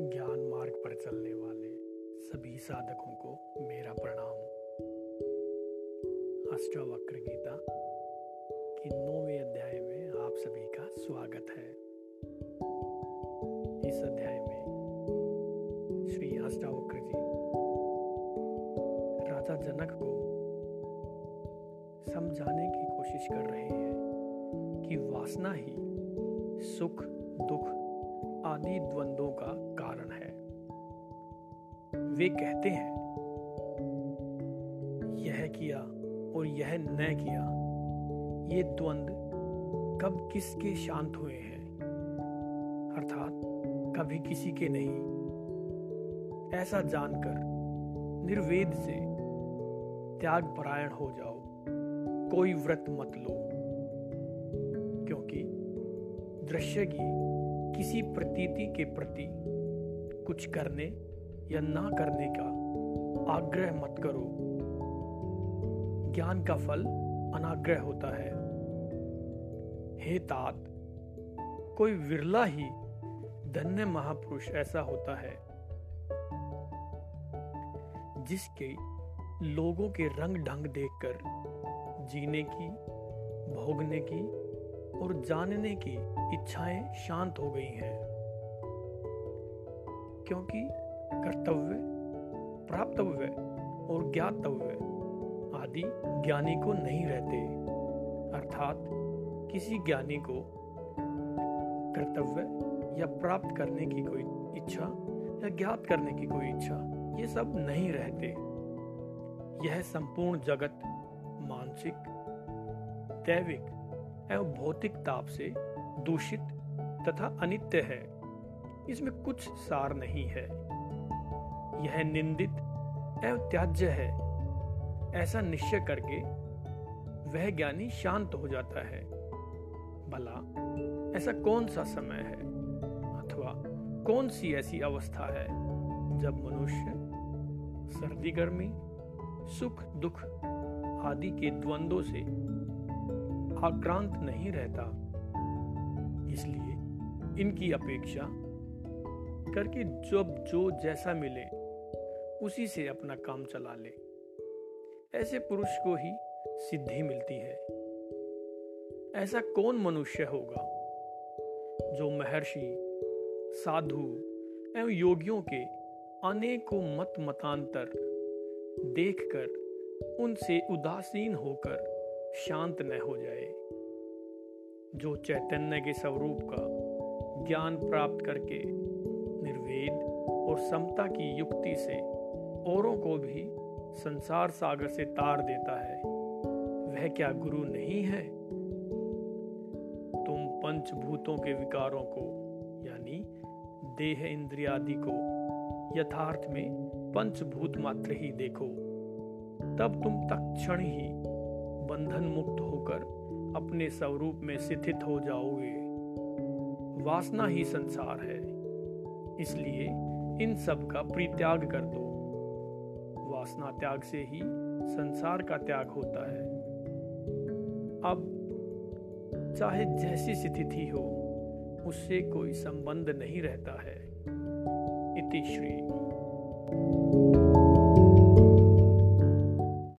ज्ञान मार्ग पर चलने वाले सभी साधकों को मेरा प्रणाम। अष्टावक्र गीता के नौवे अध्याय में आप सभी का स्वागत है। इस अध्याय में श्री अष्टावक्र जी राजा जनक को समझाने की कोशिश कर रहे हैं कि वासना ही सुख, दुख आदि द्वंद्वों का वे कहते हैं, यह किया और यह न किया। ये द्वंद कब किसके शांत हुए हैं? अर्थात कभी किसी के नहीं। ऐसा जानकर निर्वेद से त्याग परायण हो जाओ। कोई व्रत मत लो। क्योंकि दृश्य की किसी प्रतीति के प्रति कुछ करने या ना करने का आग्रह मत करो। ज्ञान का फल अनाग्रह होता है। हे तात, कोई विरला ही धन्य महापुरुष ऐसा होता है, जिसके लोगों के रंग ढंग देखकर जीने की, भोगने की और जानने की इच्छाएँ शांत हो गई हैं। क्योंकि कर्तव्य, प्राप्तव्य और ज्ञातव्य आदि ज्ञानी को नहीं रहते। अर्थात किसी ज्ञानी को कर्तव्य या प्राप्त करने की कोई इच्छा या ज्ञात करने की कोई इच्छा, ये सब नहीं रहते। यह संपूर्ण जगत मानसिक, दैविक एवं भौतिक ताप से दूषित तथा अनित्य है। इसमें कुछ सार नहीं है। यह निंदित एवं त्याज्य है। ऐसा निश्चय करके वह ज्ञानी शांत हो जाता है। भला, ऐसा कौन सा समय है? अथवा कौन सी ऐसी अवस्था है जब मनुष्य, सर्दी गर्मी, सुख, दुख आदि के द्वंद्वों से आक्रांत नहीं रहता? इसलिए इनकी अपेक्षा करके जब जो जैसा मिले उसी से अपना काम चला ले। ऐसे पुरुष को ही सिद्धि मिलती है। ऐसा कौन मनुष्य होगा जो महर्षि, साधु एवं योगियों के अनेकों मत मतांतर देखकर उनसे उदासीन होकर शांत न हो जाए? जो चैतन्य के स्वरूप का ज्ञान प्राप्त करके निर्वेद और समता की युक्ति से औरों को भी संसार सागर से तार देता है। वह क्या गुरु नहीं है? तुम पंचभूतों के विकारों को, यानी देह इंद्रियादि को यथार्थ में पंचभूत मात्र ही देखो। तब तुम तत्क्षण ही बंधन मुक्त होकर अपने स्वरूप में स्थित हो जाओगे। वासना ही संसार है। इसलिए इन सब का परित्याग कर दो। वासना त्याग से ही संसार का त्याग होता है। अब चाहे जैसी स्थिति हो, उससे कोई संबंध नहीं रहता है। इति श्री।